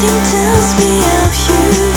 Something tells me of you.